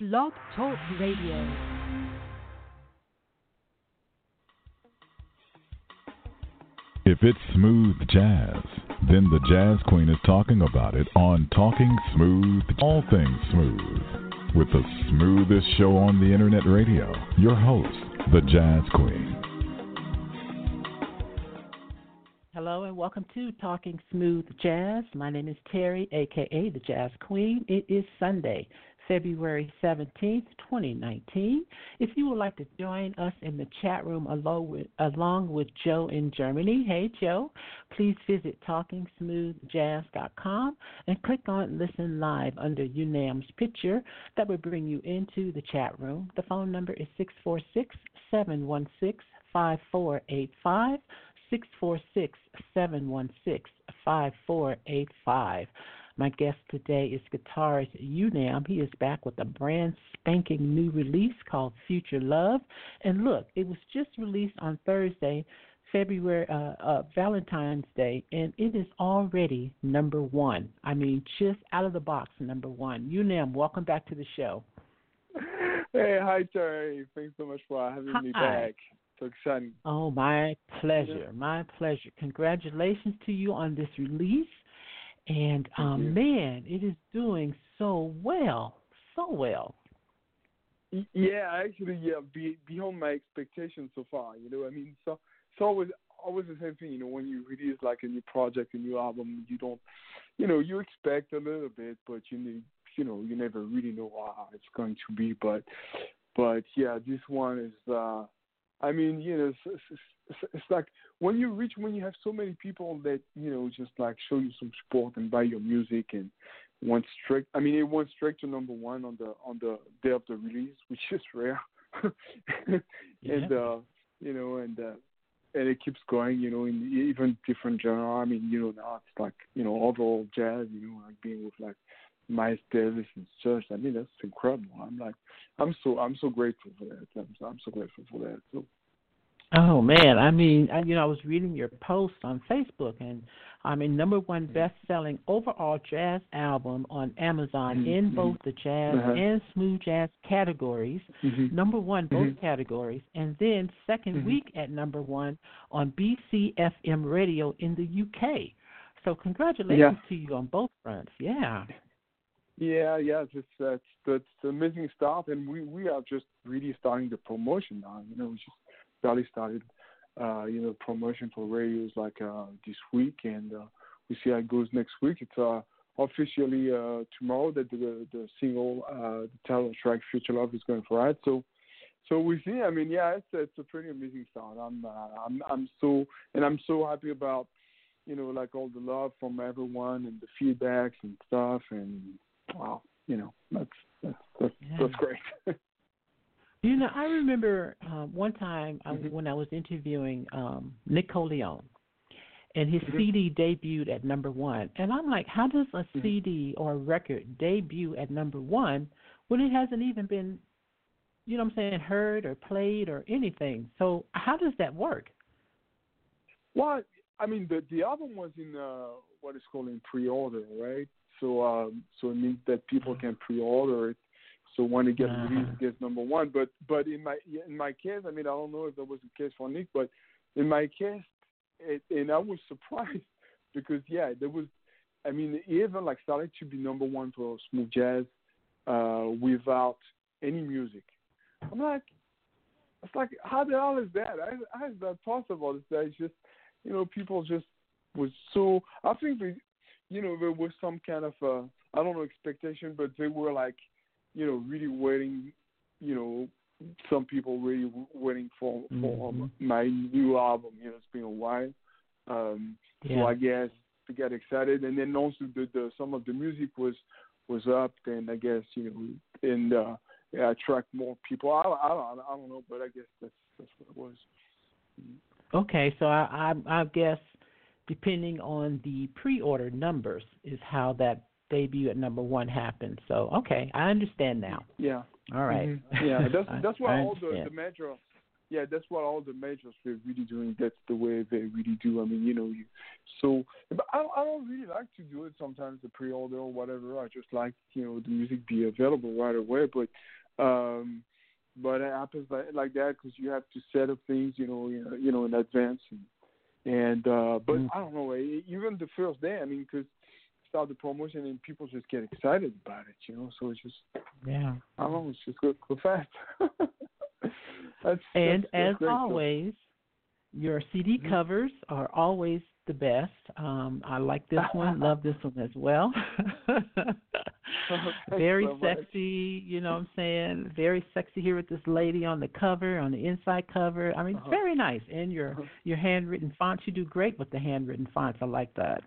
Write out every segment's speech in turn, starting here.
Blog Talk Radio. If it's smooth jazz, then the Jazz Queen is talking about it on Talking Smooth, all things smooth. With the smoothest show on the internet radio, your host, the Jazz Queen. Hello and welcome to Talking Smooth Jazz. My name is Terry, aka the Jazz Queen. It is Sunday, February 17th, 2019. If you would like to join us in the chat room along with, along with Joe in Germany, hey Joe, please visit TalkingSmoothJazz.com and click on Listen Live under U-Nam's picture. That will bring you into the chat room. The phone number is 646 716 5485. 646 716 5485. My guest today is guitarist U-Nam. He is back with a brand spanking new release called Future Love. And look, it was just released on Thursday, February, uh, uh, Valentine's Day, and it is already number one. I mean, just out of the box, number one. U-Nam, welcome back to the show. Hey, hi, Terry. Thanks so much for having hi. me back. So exciting. Oh, my pleasure. My pleasure. Congratulations to you on this release. And um, man, it is doing so well, so well. Yeah, actually, yeah, be, beyond my expectations so far. You know, I mean, so it's always always the same thing. You know, when you release like a new project, a new album, you don't, you know, you expect a little bit, but you need, you know, you never really know how it's going to be. But, but yeah, this one is. uh I mean, you know, it's, it's, it's like when you reach when you have so many people that you know just like show you some support and buy your music and went straight. I mean, it went straight to number one on the on the day of the release, which is rare. and yeah. uh, you know, and uh, and it keeps going. You know, in even different genre. I mean, you know, now it's like you know overall jazz. You know, like being with like Miles Davis and church. I mean, that's incredible. I'm like, I'm so, I'm so grateful for that. I'm, I'm so grateful for that. So. Oh man, I mean, I, you know, I was reading your post on Facebook, and I mean, number one best-selling overall jazz album on Amazon mm-hmm. in both the jazz uh-huh. and smooth jazz categories. Mm-hmm. Number one both mm-hmm. categories, and then 2nd week at number one on BCFM Radio in the UK. So congratulations yeah. to you on both fronts. Yeah. Yeah, yeah, it's that's that's amazing start, and we we are just really starting the promotion now. You know, we just barely started, uh, you know, promotion for radios like uh, this week, and uh, we see how it goes next week. It's uh, officially uh, tomorrow that the the single, uh, the title track "Future Love" is going for it. So, so we see. I mean, yeah, it's it's a pretty amazing start. I'm uh, I'm I'm so and I'm so happy about, you know, like all the love from everyone and the feedbacks and stuff and wow, you know, that's that's that's, yeah. that's great. you know, I remember uh, one time mm-hmm. I, when I was interviewing um, Nick and his mm-hmm. CD debuted at number one, and I'm like, how does a mm-hmm. CD or a record debut at number one when it hasn't even been, you know, what I'm saying, heard or played or anything? So how does that work? Well, I mean, the the album was in uh, what is called in pre-order, right? So um, so it means that people can pre-order it. So when it gets Uh-huh. released, it gets number one. But but in my in my case, I mean, I don't know if that was the case for Nick, but in my case, it, and I was surprised because yeah, there was. I mean, even like started to be number one for smooth jazz uh, without any music. I'm like, it's like, how the hell is that? How, how is that possible? It's that it's just, you know, people just was so. I think they, you know, there was some kind of uh, I don't know expectation, but they were like, you know, really waiting, you know, some people really waiting for for Mhm. my new album. You know, it's been a while, um, Yeah. so I guess to get excited, and then also the, the some of the music was was up, and I guess you know, and uh, yeah, attract more people. I, I don't I don't know, but I guess that's that's what it was. Okay, so I I, I guess depending on the pre-order numbers is how that debut at number one happened. So okay, I understand now. Yeah. All right. mm-hmm. Yeah, that's that's why all the, the major yeah, that's what all the majors were really doing. That's the way they really do. I mean, you know, you so but I I don't really like to do it sometimes the pre-order or whatever. I just like you know the music be available right away, but um but it happens like, like that because you have to set up things, you know, you know, you know in advance and and uh but mm. I don't know, even the first day, I mean, because start the promotion and people just get excited about it, you know. So it's just yeah, I don't know, it's just go, go fast. that's, and that's, as always, your CD mm-hmm. covers are always the best. Um, I like this one, love this one as well. Very so sexy, you know what I'm saying? Very sexy here with this lady on the cover, on the inside cover. I mean, uh-huh. very nice. And your uh-huh. your handwritten fonts, you do great with the handwritten fonts. I like that.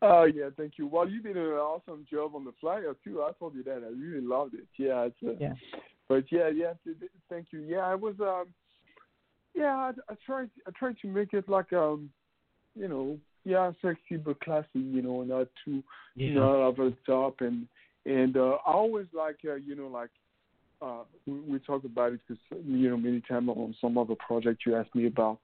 Oh uh, yeah, thank you. Well, you did an awesome job on the flyer too. I told you that. I really loved it. Yeah, it's a, yeah. But yeah, yeah, thank you. Yeah, I was um, yeah, I, I tried I tried to make it like um, you know, yeah, sexy but classy. You know, not too yeah. not over the top. And and uh, I always like uh, you know like uh, we, we talk about it because you know many times on some other project you ask me about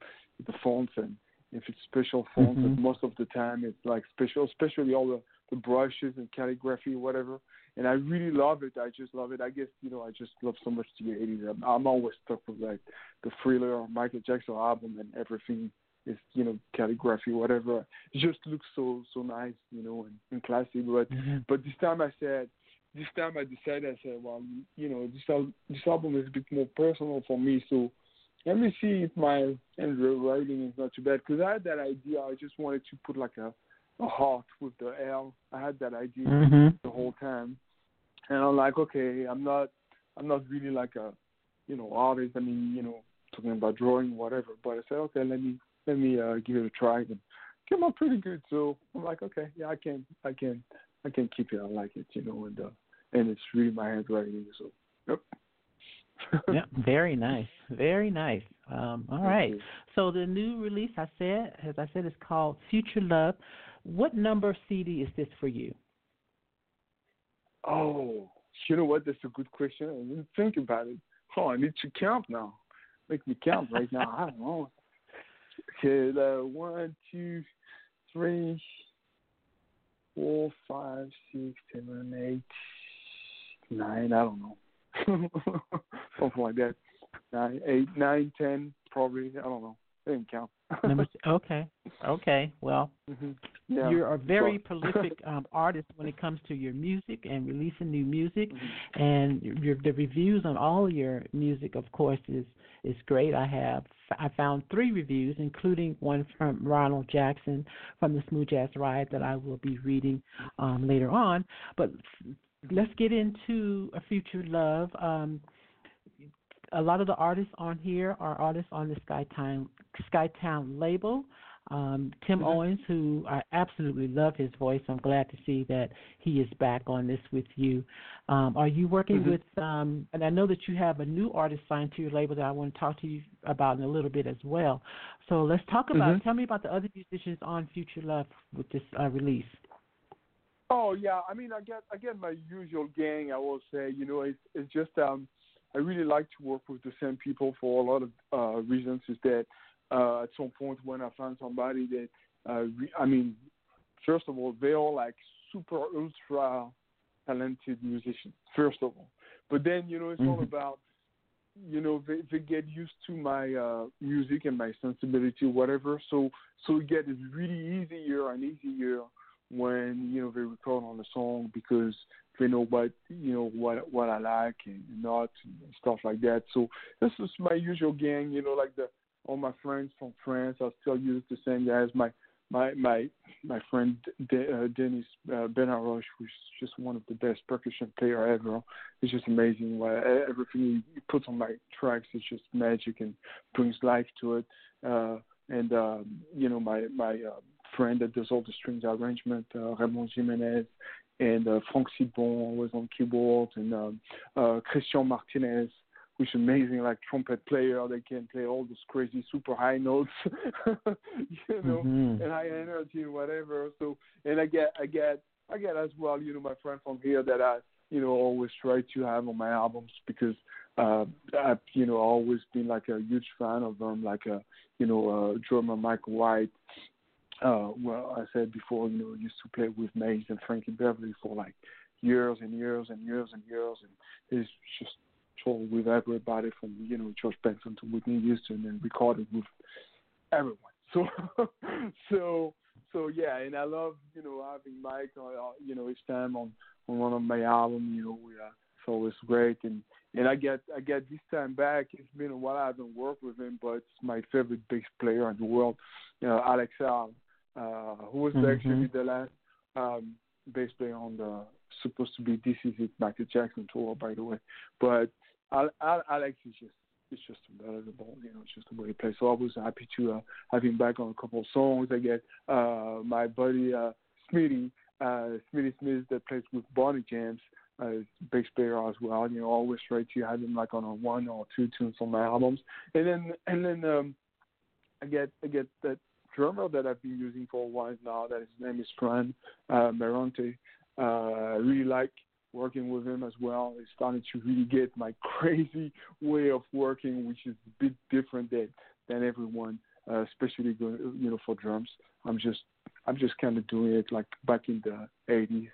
the fonts and if it's special fonts, mm-hmm. most of the time it's like special, especially all the, the brushes and calligraphy, whatever. And I really love it. I just love it. I guess you know I just love so much the 80s. I'm, I'm always stuck with like the Thriller Michael Jackson album and everything is you know calligraphy, whatever. It just looks so so nice, you know, and, and classy. But mm-hmm. but this time I said, this time I decided I said, well, you know, this al- this album is a bit more personal for me, so let me see if my handwriting is not too bad because I had that idea. I just wanted to put like a a heart with the L. I had that idea mm-hmm. the whole time, and I'm like, okay, I'm not, I'm not really like a, you know, artist. I mean, you know, talking about drawing, whatever. But I said, okay, let me, let me uh, give it a try, and came out pretty good. So I'm like, okay, yeah, I can, I can, I can keep it. I like it, you know, and uh, and it's really my handwriting. So, yep. yeah, very nice, very nice. Um, all right. So the new release, I said, as I said, is called Future Love. What number CD is this for you? Oh, you know what? That's a good question. I didn't think about it. Oh, I need to count now. Make me count right now. I don't know. Okay, uh, one, two, three, four, five, six, seven, eight, nine. I don't know. something like that. Nine, eight, nine, ten, probably. I don't know. I didn't count. Number, okay, okay. Well, mm-hmm. yeah. you're a very prolific um, artist when it comes to your music and releasing new music, mm-hmm. and your, the reviews on all your music, of course, is is great. I have I found three reviews, including one from Ronald Jackson from the Smooth Jazz Ride that I will be reading um, later on. But let's get into a future love. Um, a lot of the artists on here are artists on the Skytown Skytown label. Um, Tim mm-hmm. Owens, who I absolutely love his voice. I'm glad to see that he is back on this with you. Um, are you working mm-hmm. with? Um, and I know that you have a new artist signed to your label that I want to talk to you about in a little bit as well. So let's talk about. Mm-hmm. Tell me about the other musicians on Future Love with this uh, release. Oh yeah, I mean I get I get my usual gang. I will say, you know, it's it's just um I really like to work with the same people for a lot of uh reasons. Is that uh at some point when I find somebody that uh re- I mean, first of all, they're all like super ultra talented musicians. First of all, but then you know it's mm-hmm. all about you know they they get used to my uh music and my sensibility, whatever. So so it gets really easier and easier when you know they record on the song because they know what you know what what I like and not and stuff like that. So this is my usual gang. You know, like the all my friends from France. I still use the same guys. My my my my friend De, uh, Dennis uh, Benarrosh, who's just one of the best percussion player ever. It's just amazing. Everything he puts on my tracks is just magic and brings life to it. Uh, and um, you know my my uh, friend that does all the strings arrangement, uh, Ramon Jimenez, and uh, Frank Silbon was on keyboard, and um, uh, Christian Martinez, which is amazing, like trumpet player. They can play all those crazy super high notes, you know, Mhm. and high energy and whatever. So, and I get, I get, I get as well, you know, my friend from here that I, you know, always try to have on my albums because uh, I've, you know, always been like a huge fan of them, like a, you know, uh, drummer Mike White. Uh, well, I said before, you know, used to play with Maze and Frankie Beverly for like years and years and years and years, and he's just toured with everybody from, you know, George Benson to Whitney Houston and recorded with everyone. So, so, so yeah, and I love, you know, having Mike, uh, you know, his time on on one of my albums. You know, we, uh, it's always great, and and I get I get this time back. It's been a while I haven't worked with him, but it's my favorite bass player in the world, you know, Alex Al, uh, who was Mhm. actually the last um, bass player on the supposed to be This Is It Michael Jackson tour, by the way. But Alex is just it's just unbelievable, you know, it's just the way he plays. So I was happy to uh, have him back on a couple of songs. I get uh, my buddy uh, Smitty, uh, Smitty Smith that plays with Boney James, uh, bass player as well. You know, always try to have him like on a one or two tunes on my albums. And then and then um, I get I get that drummer that I've been using for a while now. That his name is Fran uh, Meronte. Uh, I really like working with him as well. He's starting to really get my crazy way of working, which is a bit different than than everyone, uh, especially going, you know for drums. I'm just I'm just kind of doing it like back in the 80s,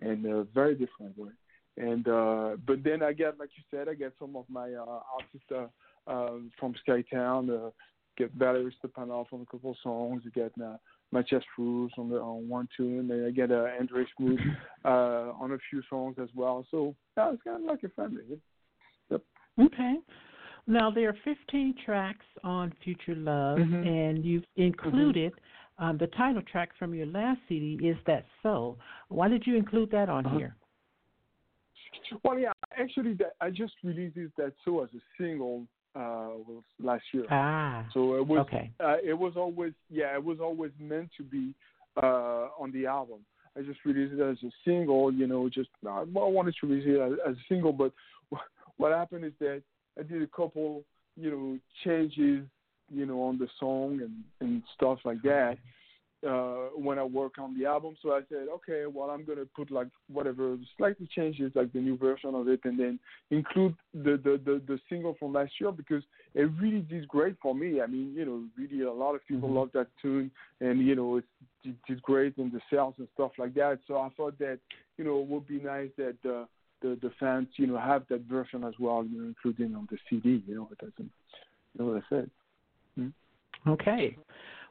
in a very different way. And uh, but then I get, like you said, I get some of my uh, artists uh, uh, from Skytown. Uh, get Valery Stepanov on a couple songs. You get uh, Mathias Cruz on the on one tune. And I get uh, Andrey Chmut uh, on a few songs as well. So yeah, it's kind of like a family. Yep. Okay. Now there are 15 tracks on Future Love, Mhm. and you've included um, the title track from your last CD. Is that so? Why did you include that on Uh-huh. here? Well, yeah, actually, that I just released that so as a single uh, was last year. Ah. So it was Okay. uh, it was always yeah it was always meant to be uh, on the album. I just released it as a single, you know, just uh, I wanted to release it as, as a single, but what happened is that I did a couple, you know, changes, you know, on the song and and stuff like that uh, when I work on the album. So I said, okay, well, I'm gonna put like whatever slightly changes, like the new version of it, and then include the the the, the single from last year because it really did great for me. I mean, you know, really a lot of people Mhm. love that tune, and you know, it did, did great in the sales and stuff like that. So I thought that you know it would be nice that the the, the fans, you know, have that version as well, you know, including on the CD. You know, it doesn't. You know what I said? Okay.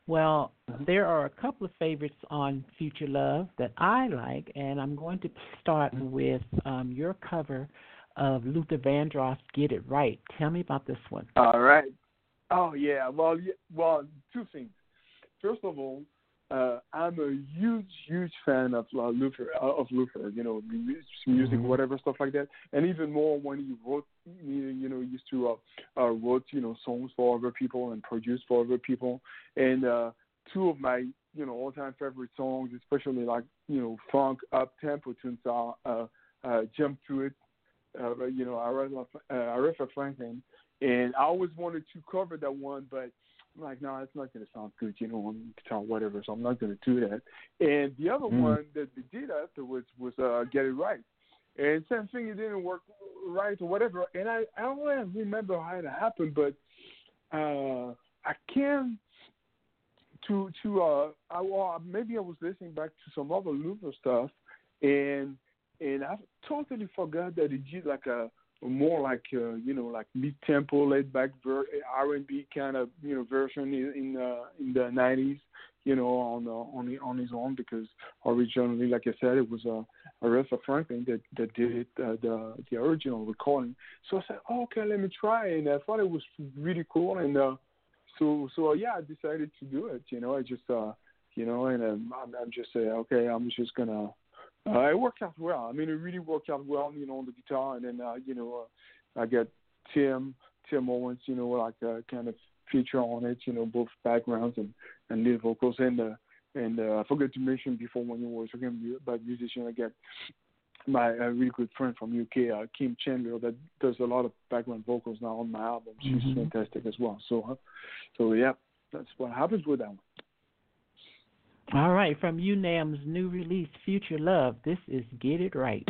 Well, there are a couple of favorites on Future Love that I like, and I'm going to start with um, your cover of Luther Vandross' "Get It Right." Tell me about this one. All right. Oh yeah. Well, yeah, well, two things. First of all, uh, I'm a huge, huge fan of uh, Luther. Uh, of Luther, you know, mu- music, Mhm. whatever stuff like that, and even more when he wrote, you know, used to uh, uh, wrote, you know, songs for other people and produced for other people. And uh, two of my, you know, all-time favorite songs, especially like, you know, funk up tempo tunes are uh, uh, "Jump to It," uh, you know, Aretha, uh, Aretha Franklin, and I always wanted to cover that one, but I'm like, no, it's not going to sound good, you know, on guitar, whatever. So I'm not going to do that. And the other Mm. one that they did afterwards was uh, "Get It Right," and same thing, it didn't work right or whatever. And I I don't really remember how it happened, but uh, I can to to uh, I, well, maybe I was listening back to some other Luther stuff, and and I totally forgot that it did like a more like uh, you know like mid tempo laid back ver- R and B kind of you know version in in, uh, in the nineties you know on uh, on on his own because originally like I said it was uh, Aretha Franklin that that did it uh, the the original recording. So I said oh, okay let me try and I thought it was really cool. And uh, so so yeah I decided to do it you know. I just uh you know and um, I'm, I'm just saying okay I'm just gonna uh, it worked out well. I mean, it really worked out well, you know, on the guitar, and then uh, you know, uh, I got Tim Tim Owens, you know, like uh, kind of feature on it, you know, both backgrounds and and lead vocals, and uh, And uh, I forgot to mention before when you were talking about musician again, my uh, really good friend from UK, uh, Kim Chandler, that does a lot of background vocals now on my album. She's Mm-hmm. fantastic as well. So, uh, so yeah, that's what happens with that one. All right, from U-Nam's new release, Future Love, this is Get It Right.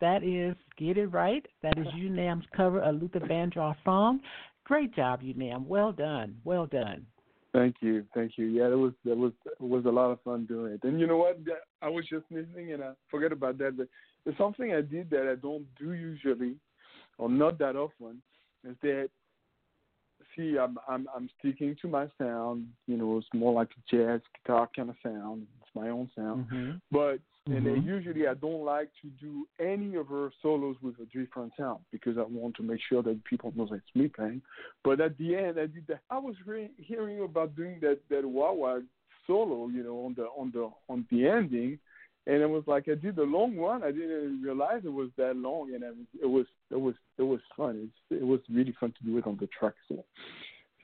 That. Is Get It Right. That is U-Nam's cover of Luther Vandross song. Great job, U-Nam. Well done. Well done. Thank you, thank you. Yeah, it was it was it was a lot of fun doing it. And you know what? I was just listening, and I forget about that. But it's something I did that I don't do usually, or not that often. Is that see, I'm I'm I'm sticking to my sound. You know, it's more like a jazz guitar kind of sound. It's my own sound, mm-hmm. but and Mhm. then usually I don't like to do any of her solos with a different sound because I want to make sure that people know that it's me playing. But at the end, I did that. I was re- hearing about doing that that wah wah solo, you know, on the on the on the ending, and it was like I did the long one. I didn't realize it was that long, and it was it was it was, it was fun. It's, it was really fun to do it on the track. So,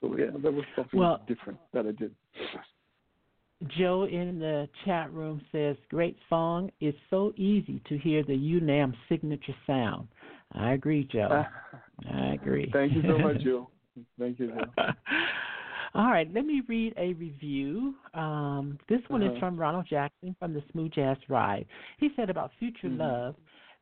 so yeah, that was something Well- different that I did. Joe in the chat room says, "Great song. It's so easy to hear the U-Nam signature sound." I agree, Joe. I agree. Thank you so much, Joe. Thank you, Joe. All right, let me read a review. Um, this one is Uh-huh. from Ronald Jackson from the Smooth Jazz Ride. He said about Future Mhm. Love.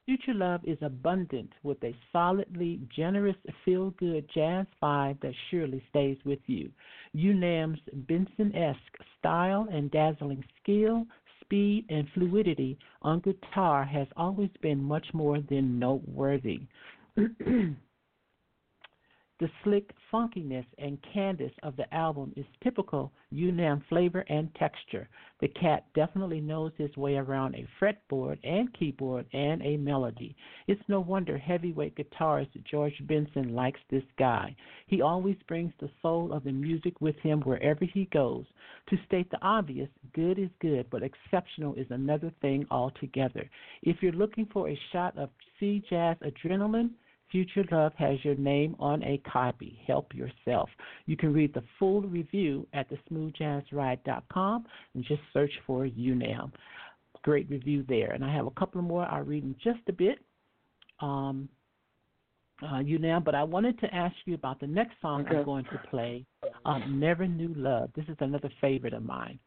Future Love is abundant with a solidly generous, feel good jazz vibe that surely stays with you. U-Nam's Benson esque style and dazzling skill, speed, and fluidity on guitar has always been much more than noteworthy. The slick funkiness and cadence of the album is typical U-Nam flavor and texture. The cat definitely knows his way around a fretboard and keyboard and a melody. It's no wonder heavyweight guitarist George Benson likes this guy. He always brings the soul of the music with him wherever he goes. To state the obvious, good is good, but exceptional is another thing altogether. If you're looking for a shot of sea jazz adrenaline, Future Love has your name on a copy. Help yourself. You can read the full review at thesmoothjazzride.com and just search for U-Nam. Great review there. And I have a couple more I'll read in just a bit. Um, uh, U-Nam, but I wanted to ask you about the next song I'm going to play, um, Never Knew Love. This is another favorite of mine.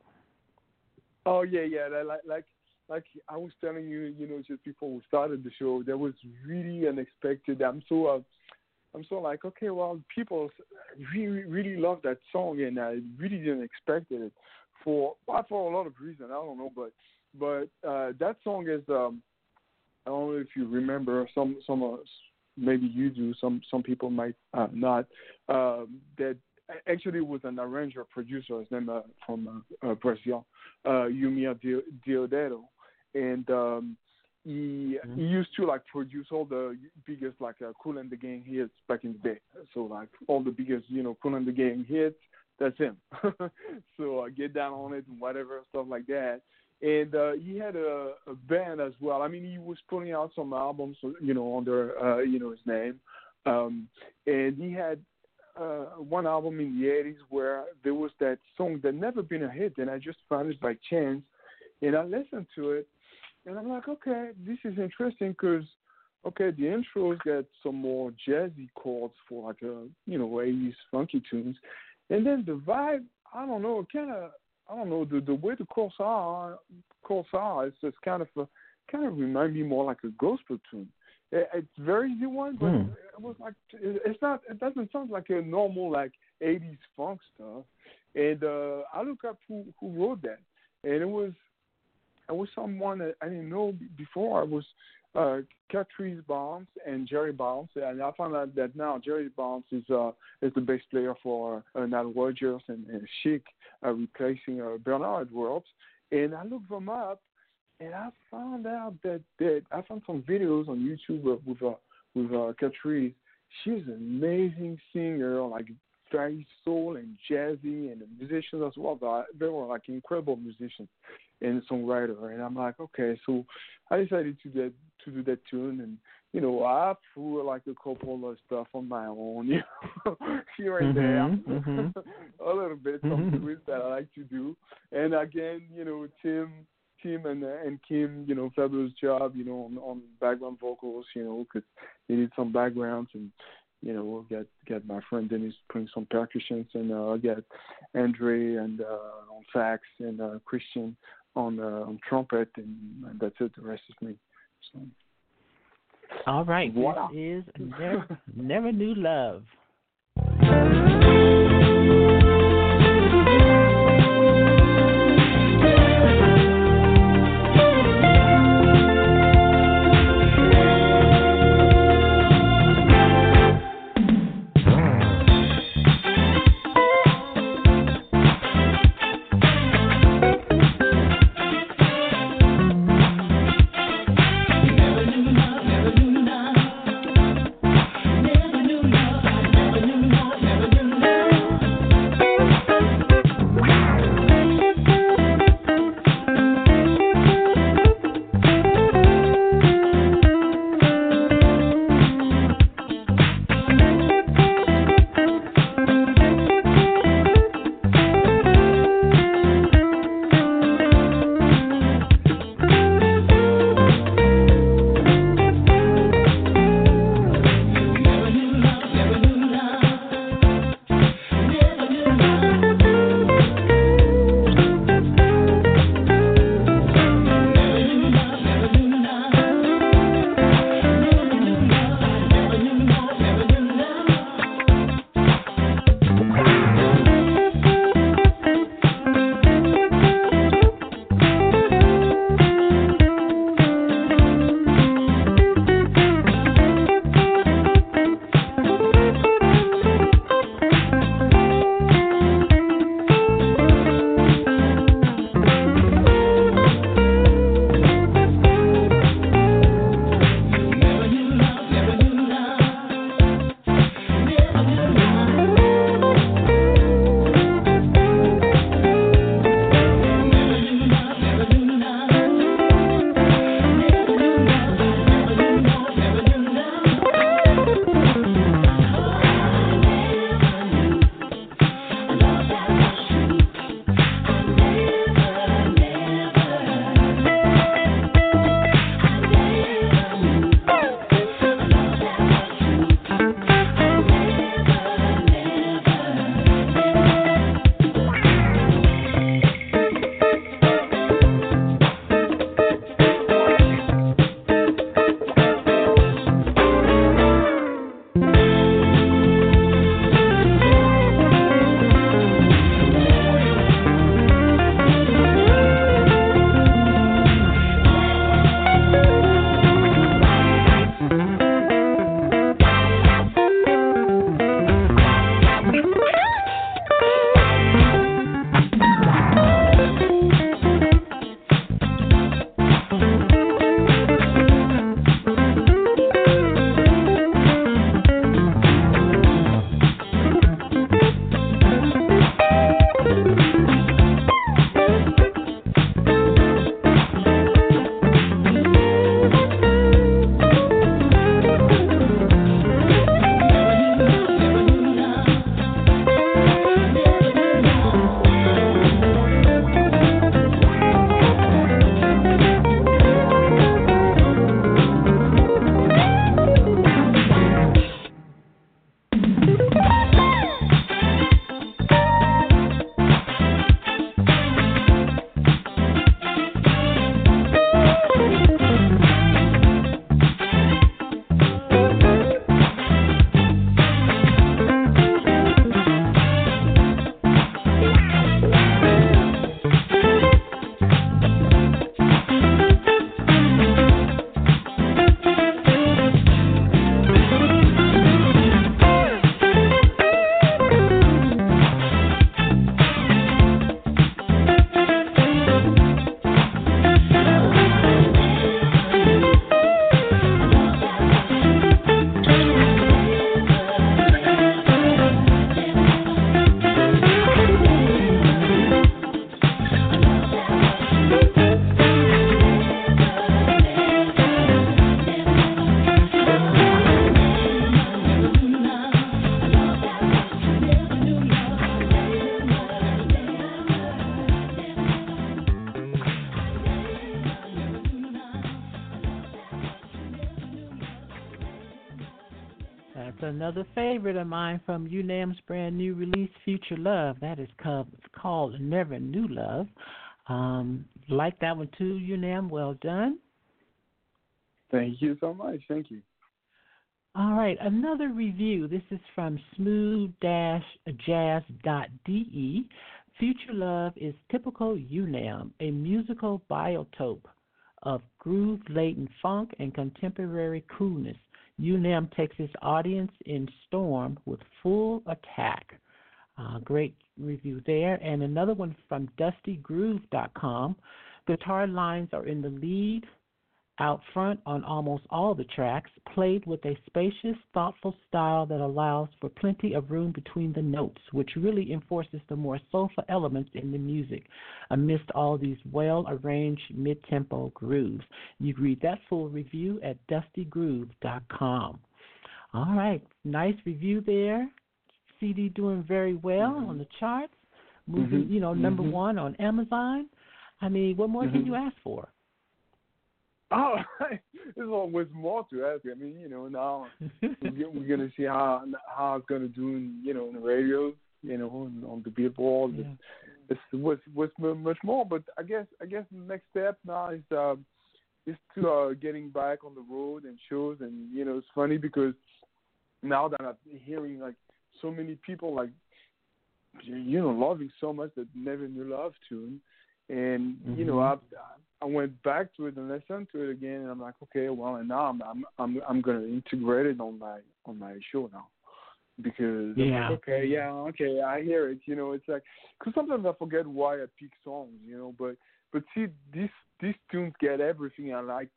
Oh yeah, yeah. Like like like I was telling you, you know, just before we started the show, that was really unexpected. I'm so uh, I'm so like, okay, well, people really really love that song, and I really didn't expect it for well, for a lot of reasons. I don't know, but but uh, that song is um, I don't know if you remember some some uh, maybe you do some some people might uh, not um, that actually was an arranger producer his name uh, from uh, uh, Brazil uh, Eumir Dio- Deodato, and um, he he used to like produce all the biggest like uh, Kool and the Gang hits back in the day. So like all the biggest you know Kool and the Gang hits, that's him. so uh, get down on it and whatever stuff like that. And uh, he had a, a band as well. I mean, he was putting out some albums, you know, under uh, you know his name, um, and he had uh, one album in the 80s where there was that song that never been a hit, and I just found it by chance, and I listened to it, and I'm like, okay, this is interesting because, okay, the intros get some more jazzy chords for like a you know 80s funky tunes, and then the vibe, I don't know, kind of, I don't know, the the way the chords are, chords are, it's just kind of a, kind of remind me more like a gospel tune. It- It's very easy one, but Hmm. it was like it- it's not. It doesn't sound like a normal like '80s funk stuff. And uh, I look up who who wrote that, and it was it was someone that I didn't know before. It was uh, Katreese Barnes and Jerry Barnes, and I found out that now Jerry Barnes is uh, is the bass player for uh, Nile Rodgers and, and Chic, uh, replacing uh, Bernard Edwards. And I looked them up, and I found out that, that I found some videos on YouTube with with, uh, with uh, Katreese. She's an amazing singer, like very soul and jazzy, and the musicians as well. They were like incredible musicians and songwriter. And I'm like, okay, so I decided to do that, to do that tune, and you know, I threw like a couple of stuff on my own, you know, here and Mhm, there, mhm. a little bit Mhm. twists that I like to do. And again, you know, Tim, Tim and and Kim, you know, fabulous job, you know, on, on background vocals, you know, because they did some backgrounds and. You know, we'll get get my friend Dennis putting some percussions, and uh, I'll get Andre and uh, on sax and uh, Christian on uh, on trumpet, and, and that's it. The rest is me. So All right, Voila. this is Never, Never Knew Love. of mine from U-Nam's brand new release, Future Love. That is called, called Never Knew Love. Um, like that one too, U-Nam. Well done. Thank you so much. Thank you. All right, another review. This is from smooth-jazz.de. Future Love is typical U-Nam, a musical biotope of groove-laden funk and contemporary coolness. U-Nam takes its audience in storm with full attack. Uh, great review there. And another one from dustygroove.com. Guitar lines are in the lead, out front on almost all the tracks, played with a spacious, thoughtful style that allows for plenty of room between the notes, which really enforces the more soulful elements in the music amidst all these well arranged mid tempo grooves. You can read that full review at dustygroove.com. All right, nice review there. CD doing very well mm-hmm. on the charts, moving, mm-hmm. you know, number mm-hmm. one on Amazon. I mean, what more can mm-hmm. you ask for? Oh, there's always more to ask. I mean, you know, now we're gonna see how how it's gonna do in you know in the radio, you know, on, on the Billboard. Yeah. It's, it's what's what's much more. But I guess I guess the next step now is uh, is to uh, getting back on the road and shows. And you know, it's funny because now that I'm hearing like so many people like you know loving so much that never knew love tune and mm-hmm. you know mm-hmm. I went back to it and listened to it again, and I'm like, okay, well, and now I'm I'm I'm, I'm going to integrate it on my on my show now because yeah, like, okay, yeah, okay, I hear it. You know, it's like because sometimes I forget why I pick songs, you know, but but see, these these tunes get everything I like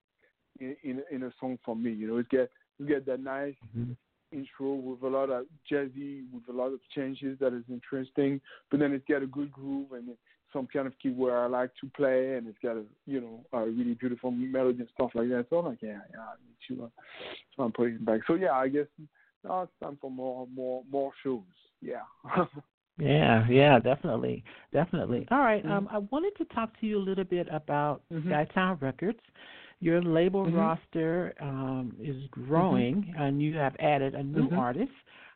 in in, in a song for me. You know, it get you get that nice. Mm-hmm intro with a lot of jazzy, with a lot of changes that is interesting. But then it's got a good groove and some kind of key where I like to play, and it's got a you know a really beautiful melody and stuff like that. So I'm like, yeah, yeah, I need to. Uh, so I'm putting it back. So yeah, I guess now it's time for more more more shows. Yeah. Yeah, yeah, definitely, definitely. All right, mm-hmm. um, I wanted to talk to you a little bit about mm-hmm. Skytown Records. Your label mm-hmm. roster um, is growing, mm-hmm. and you have added a new mm-hmm. artist.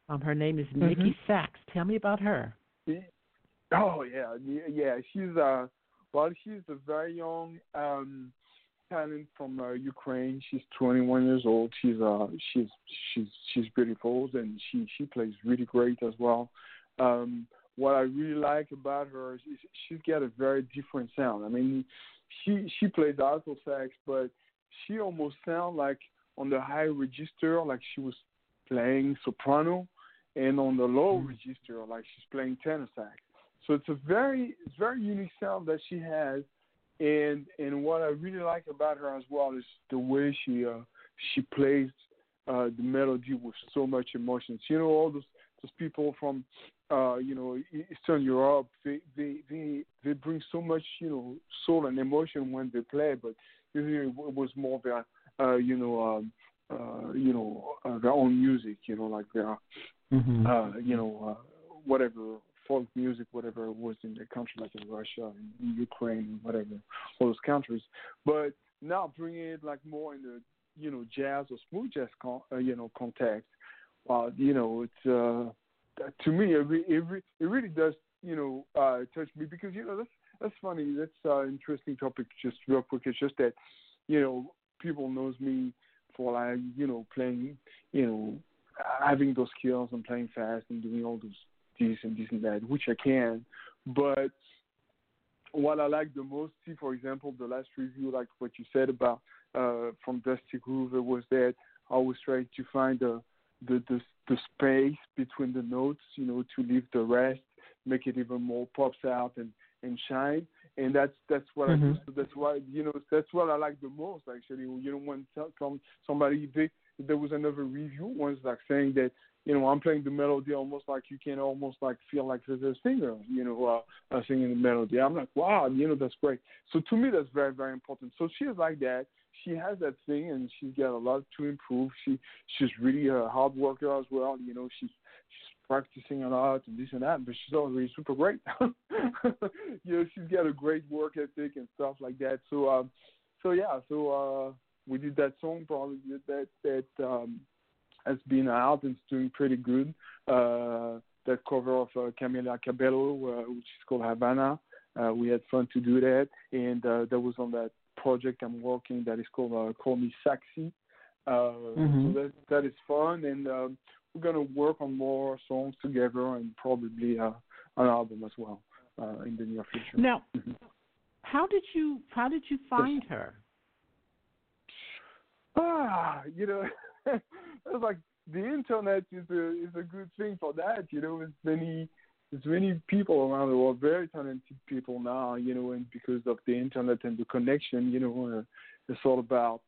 Um, her name is Nikki mm-hmm. Sachs. Tell me about her. Oh yeah, yeah. She's uh, well, she's a very young um talent from uh, Ukraine. She's 21 years old. She's uh, she's she's she's beautiful and she she plays really great as well. Um, what I really like about her is she's got a very different sound. I mean, she she plays alto sax, but she almost sounds like on the high register, like she was playing soprano, and on the low mm. register, like she's playing tenor sax. So it's a very it's very unique sound that she has, and and what I really like about her as well is the way she uh, she plays uh, the melody with so much emotion. You know all those those people from uh, you know Eastern Europe, they they they they bring so much you know soul and emotion when they play, but usually it was more their uh, you know um, uh, you know uh, their own music, you know like their mm-hmm. uh, you know uh, whatever folk music, whatever it was in the country, like in Russia and Ukraine, whatever, all those countries. But now bringing it like more in the you know jazz or smooth jazz con- uh, you know context, uh, you know it's uh, to me it, re- it, re- it really does you know uh, touch me because you know that's that's funny. That's an uh, interesting topic. Just real quick, it's just that you know people knows me for like you know playing you know having those skills and playing fast and doing all those this and this and that, which I can. But what I like the most, see, for example, the last review, like what you said about uh, from Dusty Groover, was that I was trying to find the, the the the space between the notes, you know, to leave the rest, make it even more pops out and and shine. And that's that's what mm-hmm. I that's why you know that's what I like the most actually. You know, when some somebody they, there was another review once like saying that you know, I'm playing the melody almost like you can almost like feel like there's a singer, you know, uh, singing the melody. I'm like, wow, you know, that's great. So to me, that's very, very important. So she's like that. She has that thing, and she's got a lot to improve. She she's really a hard worker as well. You know, she's she's practicing a lot and this and that, but she's always super great. you know, she's got a great work ethic and stuff like that. So, um, so yeah, so uh, we did that song probably did that that um has been out and it's doing pretty good. Uh, that cover of uh, Camila Cabello, uh, which is called Havana. Uh, we had fun to do that, and uh, that was on that project I'm working that is called uh, Call Me Saxy. Uh, Mhm. So that that is fun, and um, we're gonna work on more songs together, and probably uh, an album as well uh, in the near future. Now, Mhm. how did you how did you find her? Ah, you know, it's like the internet is a is a good thing for that. You know, there's many there's many people around the world, very talented people now. You know, and because of the internet and the connection, you know, uh, it's all about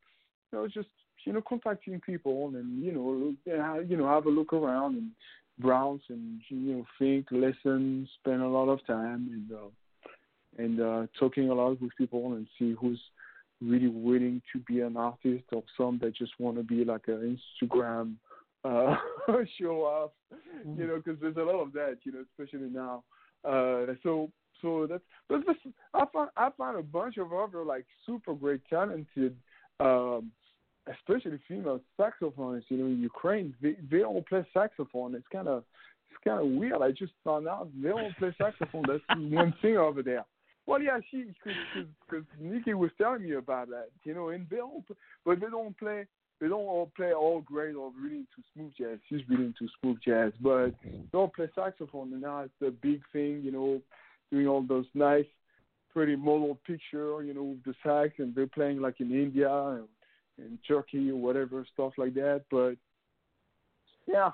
you know just you know contacting people and you know look, you know have a look around and browse and you know think, listen, spend a lot of time and uh, and uh, talking a lot with people and see who's really willing to be an artist or some that just want to be like an Instagram uh, show off, you know, because there's a lot of that, you know, especially now. Uh, so so that's but this, I found I found a bunch of other like super great talented, um, especially female saxophonists. You know, in Ukraine they they all play saxophone. It's kind of it's kind of weird. I just found out they all play saxophone. That's one thing over there. Well, yeah, she because Nikki was telling me about that, you know, and they all, but they don't play, they don't all play all great or really into smooth jazz. She's really into smooth jazz, but they all play saxophone, and now it's the big thing, you know, doing all those nice, pretty model picture, you know, with the sax, and they're playing like in India and in Turkey or whatever stuff like that. But yeah.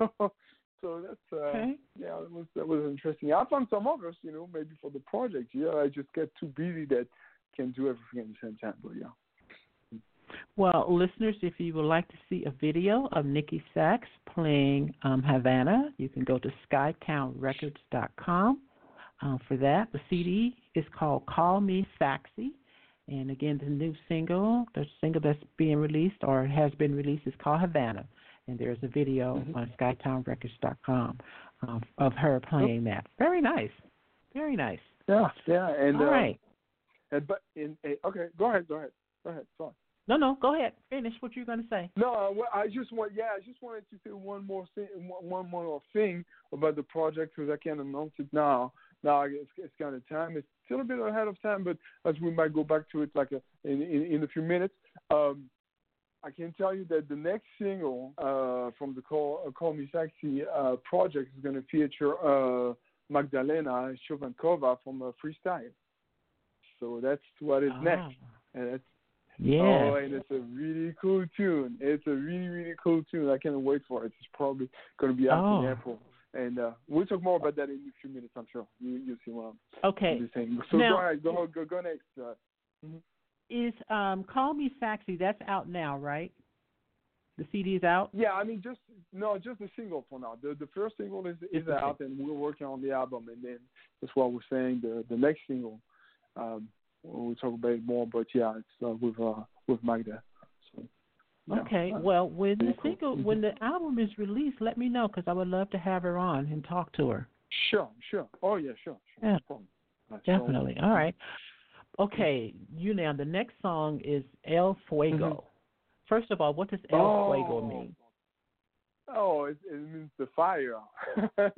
So that's uh, Okay. yeah, that was that was interesting. I found some others, you know, maybe for the project. Yeah, I just get too busy that can do everything at the same time. But yeah, Well, listeners, if you would like to see a video of Nikki Sachs playing um, Havana, you can go to skytownrecords.com uh, for that. The CD is called Call Me Saxy. And again, the new single, the single that's being released or has been released is called Havana. And there's a video on skytownrecords.com uh, of her playing that. Very nice. Very nice. yeah, yeah, and All uh, right. and but in, eh, okay, go ahead, go ahead, go ahead. Sorry. No, no, go ahead. Finish what you're going to say. No, uh, well, I just want yeah, I just wanted to say one more thing, one one more thing about the project because I can't announce it now. Now it's, it's kind of time. It's still a bit ahead of time, but as we might go back to it like a, in, in in a few minutes. Um, I can tell you that the next single uh, from the Call, uh, Call Me Saxy uh, project is going to feature uh, Magdalena Chovankova from uh, Freestyle. So that's what is next. Ah, And that's yeah. Oh, and it's a really cool tune. It's a really, really cool tune. I can't wait for it. It's probably going to be out Oh. in April. And uh, we'll talk more about that in a few minutes, I'm sure. You, you'll see what I'm okay. Saying. So Now- go ahead. Go, go, go next. Uh, Is um Call Me Saxy. that's out now, right? The CD is out? yeah, I mean, just no, just the single for now. The the first single is is out, and we're working on the album. And then that's what we're saying. The the next single, um, we'll talk about it more. But yeah, it's uh, with uh, with Magda. So, yeah. Okay. Well, when the single, when the album is released, let me know because I would love to have her on and talk to her. Sure, sure. Oh yeah, sure. sure. Yeah. No problem. That's all. Definitely. All right. Okay, you now. The next song is El Fuego. Mhm. First of all, what does El Oh. Fuego mean? Oh, it, it means the fire. the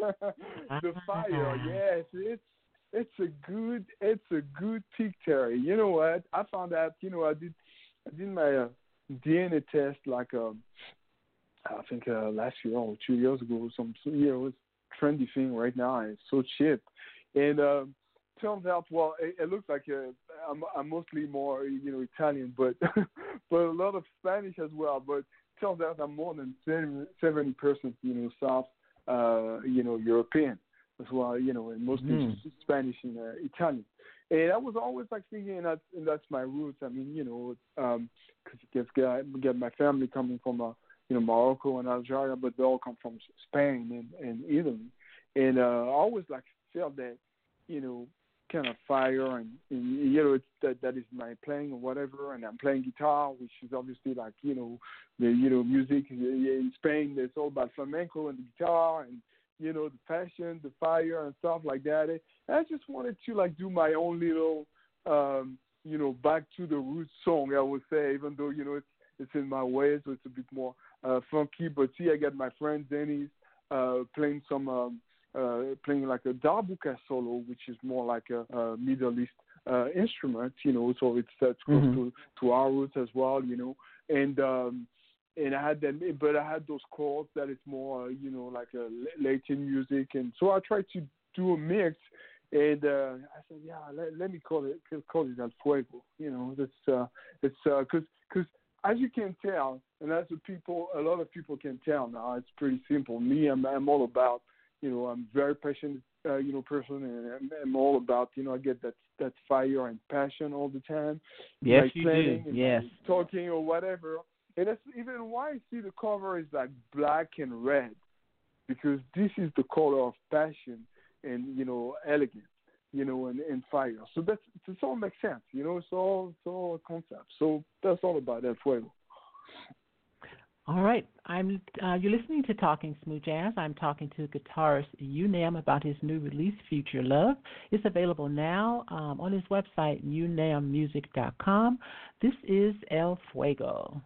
Ah. fire. Yes, it's it's a good it's a good picture. You know what? I found out. You know, I did I did my uh, DNA test like um I think uh, last year or two years ago. Some some you know it's trendy thing right now. And it's so cheap, and um, turns out well it, it looks like uh, I'm I'm mostly more you know Italian, but but a lot of Spanish as well. But turns out I'm more than seventy percent, you know, South, uh, you know, European as well, you know, and mostly Mhm. Spanish and uh, Italian. And I was always like thinking, and that's and that's my roots. I mean, you know, um, because get get my family coming from uh, you know Morocco and Algeria, but they all come from Spain and, and Italy. And uh, I always like felt that, you know, kind of fire and, and you know it's that that is my playing or whatever and I'm playing guitar which is obviously like you know the you know music in Spain it's all about flamenco and the guitar and you know the passion the fire and stuff like that. And I just wanted to like do my own little um you know back to the roots song I would say even though you know it's it's in my way so it's a bit more uh funky. But see I got my friend Dennis uh playing some um uh, playing like a darbuka solo, which is more like a, a Middle East uh, instrument, you know, so it's that's close Mhm. to to our roots as well, you know, and um, and I had them, but I had those chords that it's more, uh, you know, like a Latin music, and so I tried to do a mix. And uh, I said, yeah, let, let me call it call it El Fuego. You know, that's uh, it's because uh, because as you can tell, and as the people, a lot of people can tell now, it's pretty simple. Me, I'm I'm all about, you know, I'm very passionate, uh, you know, person, and I'm, I'm all about, you know, I get that that fire and passion all the time. Yes, like you do. Yes. talking or whatever. And that's even why I see the cover is like black and red, because this is the color of passion and you know elegance, you know, and, and fire. So that's it all makes sense, you know. It's all it's all a concept. So that's all about El Fuego. All right, I'm. Uh, you're listening to Talking Smooth Jazz. I'm talking to guitarist U-Nam about his new release, Future Love. It's available now um, on his website, unammusic.com. This is El Fuego.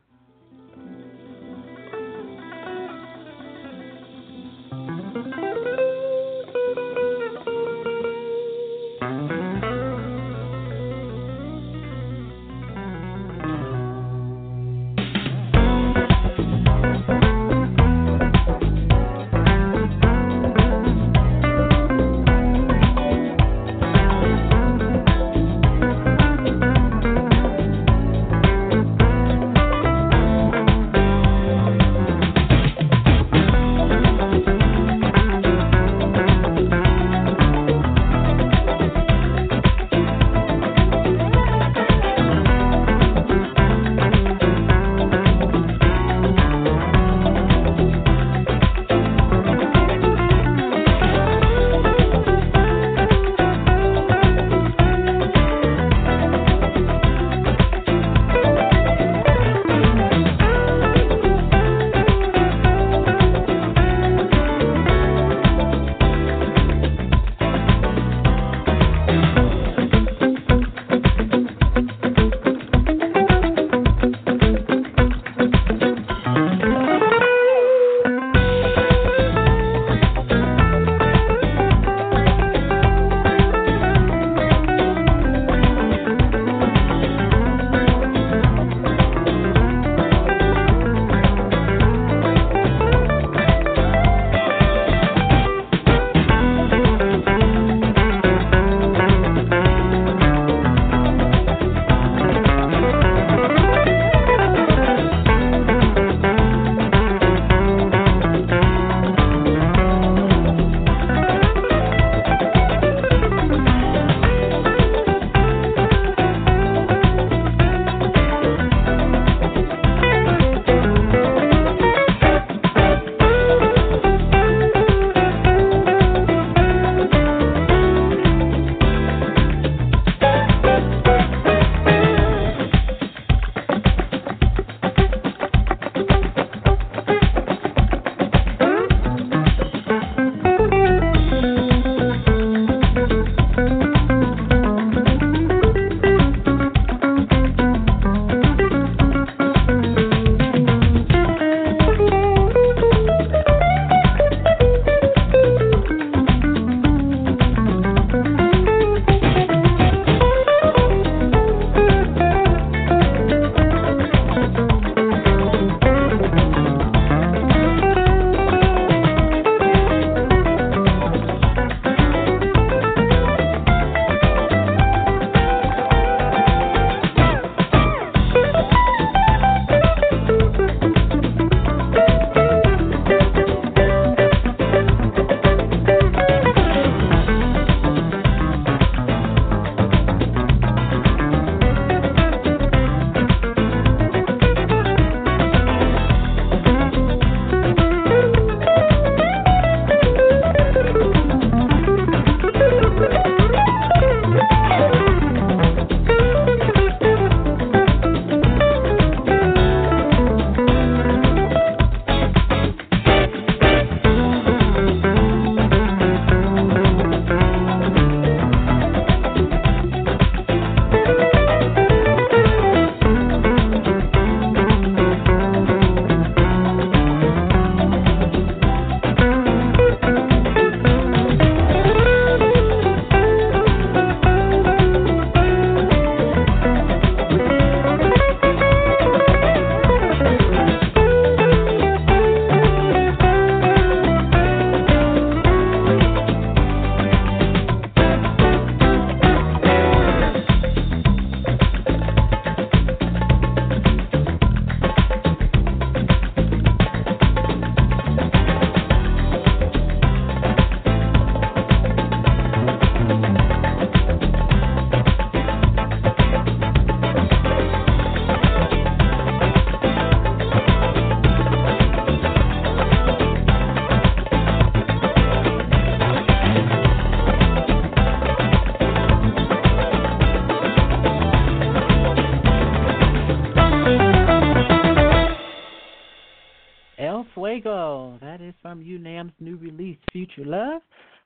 Release, Future Love.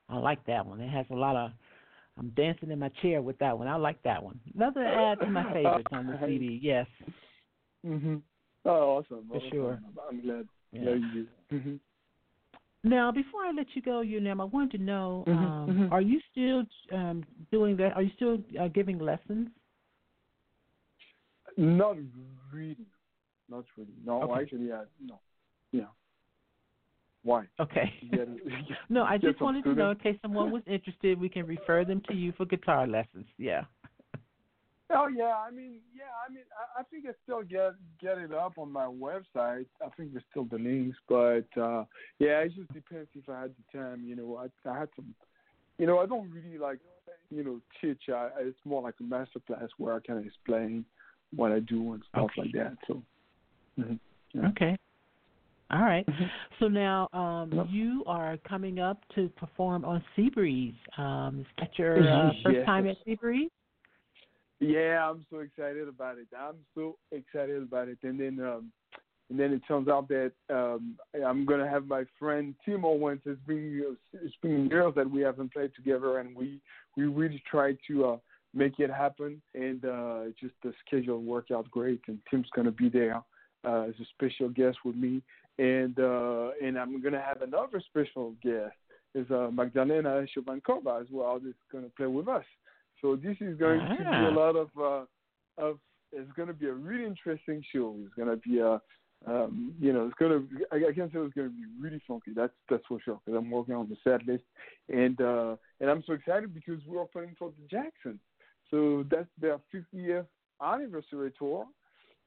I like that one. It has a lot of. I'm dancing in my chair with that one. I like that one. Another add to my favorites on the CD. Yes. Mhm. Oh, awesome. For awesome. sure. I'm glad. Yeah. Glad you did. Mhm. Now, before I let you go, U-Nam, I wanted to know: Mhm, um, mhm. Are you still um, doing that? Are you still uh, giving lessons? Not really. Not really. No, Okay. actually, yeah, no. Yeah. Why? Okay. It- no, I just wanted to know in case someone was interested, we can refer them to you for guitar lessons. Yeah. Oh yeah, I mean, yeah, I mean, I, I think I still get get it up on my website. I think there's still the links, but uh yeah, it just depends if I had the time. You know, I I had some, you know, I don't really like, you know, chit chat. It's more like a master class where I kind of explain what I do and stuff Okay. like that. So, mhm. Yeah. Okay. All right. Mhm. So now um, you are coming up to perform on Seabreeze. Um, is that your uh, Yes. first time at Seabreeze? Yeah, I'm so excited about it. I'm so excited about it. And then um and then it turns out that um I'm gonna have my friend Tim Owens as bringing it's bringing girls that we haven't played together and we we really tried to uh make it happen and uh just the schedule worked out great and Tim's gonna be there uh as a special guest with me and uh and I'm gonna have another special guest is uh Magdalena Chovankova as well that's gonna play with us. So this is going to be Ah. a lot of uh, of it's going to be a really interesting show. It's going to be a um, you know it's going to I, I can say it's going to be really funky. That's that's for sure because I'm working on the set list and uh, and I'm so excited because we're opening for the Jacksons. So that's their 50th anniversary tour,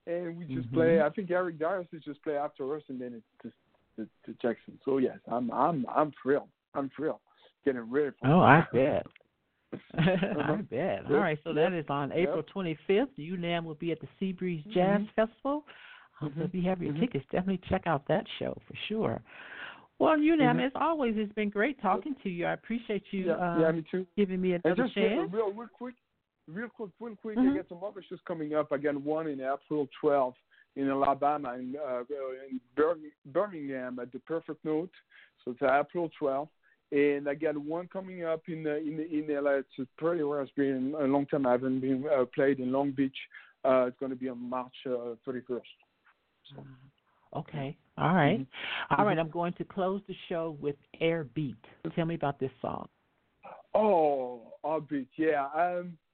and we just Mhm. play. I think Eric Darius just play after us, and then it's just the, the Jacksons. So yes, I'm I'm I'm thrilled. I'm thrilled. Getting ready for Oh. I bet. I bet. All right, so yep, that is on yep. April 25th. U-Nam will be at the Seabreeze Jazz Mhm. Festival. Um, So if you have your Mhm. tickets, definitely check out that show for sure. Well, U-Nam, Mhm. as always, it's been great talking to you. I appreciate you yeah, um, yeah, me too. giving me And another just uh, chance. real, real quick, real quick, real quick. Mhm. I got some other shows coming up. I got one in April 12th in Alabama in, uh, in Birmingham at the Perfect Note. So it's April 12th. And I got one coming up in uh, in in LA. It's pretty rare. It's been a long time. I haven't been uh, played in Long Beach. Uh, it's going to be on March uh, 31st. So, Okay. All right. Mhm. All right, Mhm. I'm going to close the show with Air Beat. Tell me about this song. Oh, Orbit, yeah. Um, yeah,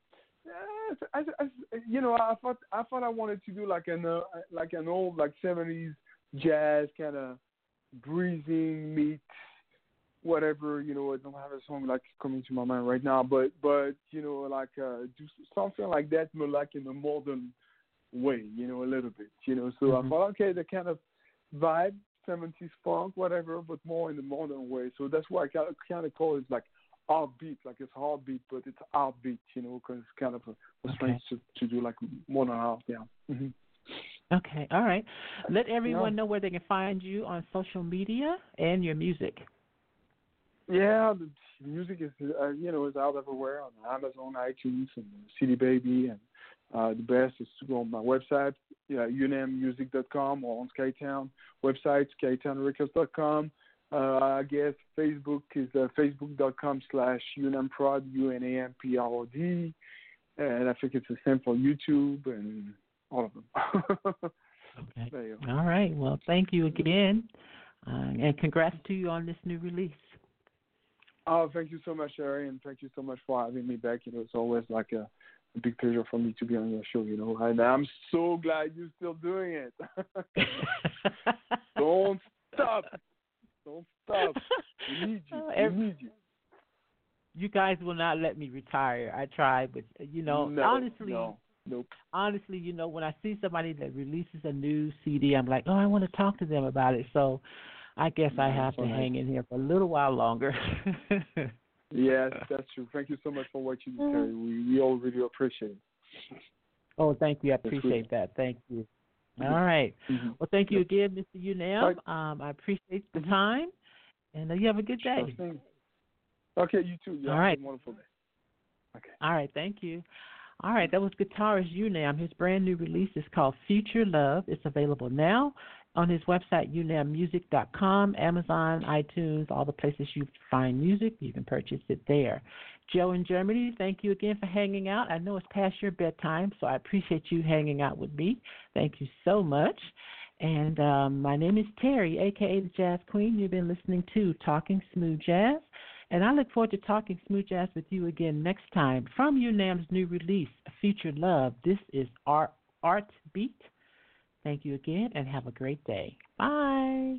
I, I, I, you know, I thought I thought I wanted to do like an uh, like an old like seventies jazz kind of breezing meet whatever. You know, I don't have a song like coming to my mind right now, but but you know, like uh, do something like that, but like in a modern way. You know, a little bit. You know, so Mhm. I thought okay, the kind of vibe. 70s funk, whatever, but more in the modern way. So that's why I kind of call it like heartbeat, like it's heartbeat, but it's heartbeat, you know, because it's kind of a, was Okay. trying to, to do like more than half, yeah. hmm Okay. All right. Let everyone No. know where they can find you on social media and your music. Yeah, the music is, uh, you know, is out everywhere on Amazon, iTunes, and CD Baby, and uh, the best is to go on my website, yeah, unammusic.com or on Skytown website, skytownrecords.com. Uh, I guess Facebook is uh, facebook.com slash unamprod, U-N-A-M-P-R-O-D. And I think it's the same for YouTube and all of them. Okay. there you go. All right. Well, thank you again, uh, and congrats to you on this new release. Oh, thank you so much, Sherry, and thank you so much for having me back. You know, it's always like a, a big pleasure for me to be on your show. You know, and I'm so glad you're still doing it. Don't stop. Don't stop. We need you. Oh, We need you. you guys will not let me retire. I tried, but uh, you know, no, honestly, no, nope. honestly, you know, when I see somebody that releases a new CD, I'm like, oh, I want to talk to them about it. So, I guess I have to hang in here for a little while longer. Yes, that's true. Thank you so much for what you do, Terry. We we all really appreciate it. oh, thank you. I appreciate that. Thank you. All right. Mhm. Well, thank you again, Mr. U-Nam. Right. Um, I appreciate the Mhm. time, and uh, you have a good day. Sure. Okay, you too. Y'all. All right. Wonderful day. Okay. All right. thank you. All right, that was guitarist U-Nam. His brand new release is called Future Love. It's available now on his website, unammusic.com, Amazon, iTunes, all the places you find music. You can purchase it there. Joe in Germany, thank you again for hanging out. I know it's past your bedtime, so I appreciate you hanging out with me. Thank you so much. And um, my name is Terry, aka the Jazz Queen. You've been listening to Talking Smooth Jazz. And I look forward to talking smooth jazz with you again next time from U-Nam's new release, Future Love. This is Art, Art Beat. Thank you again and have a great day. Bye.